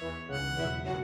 Música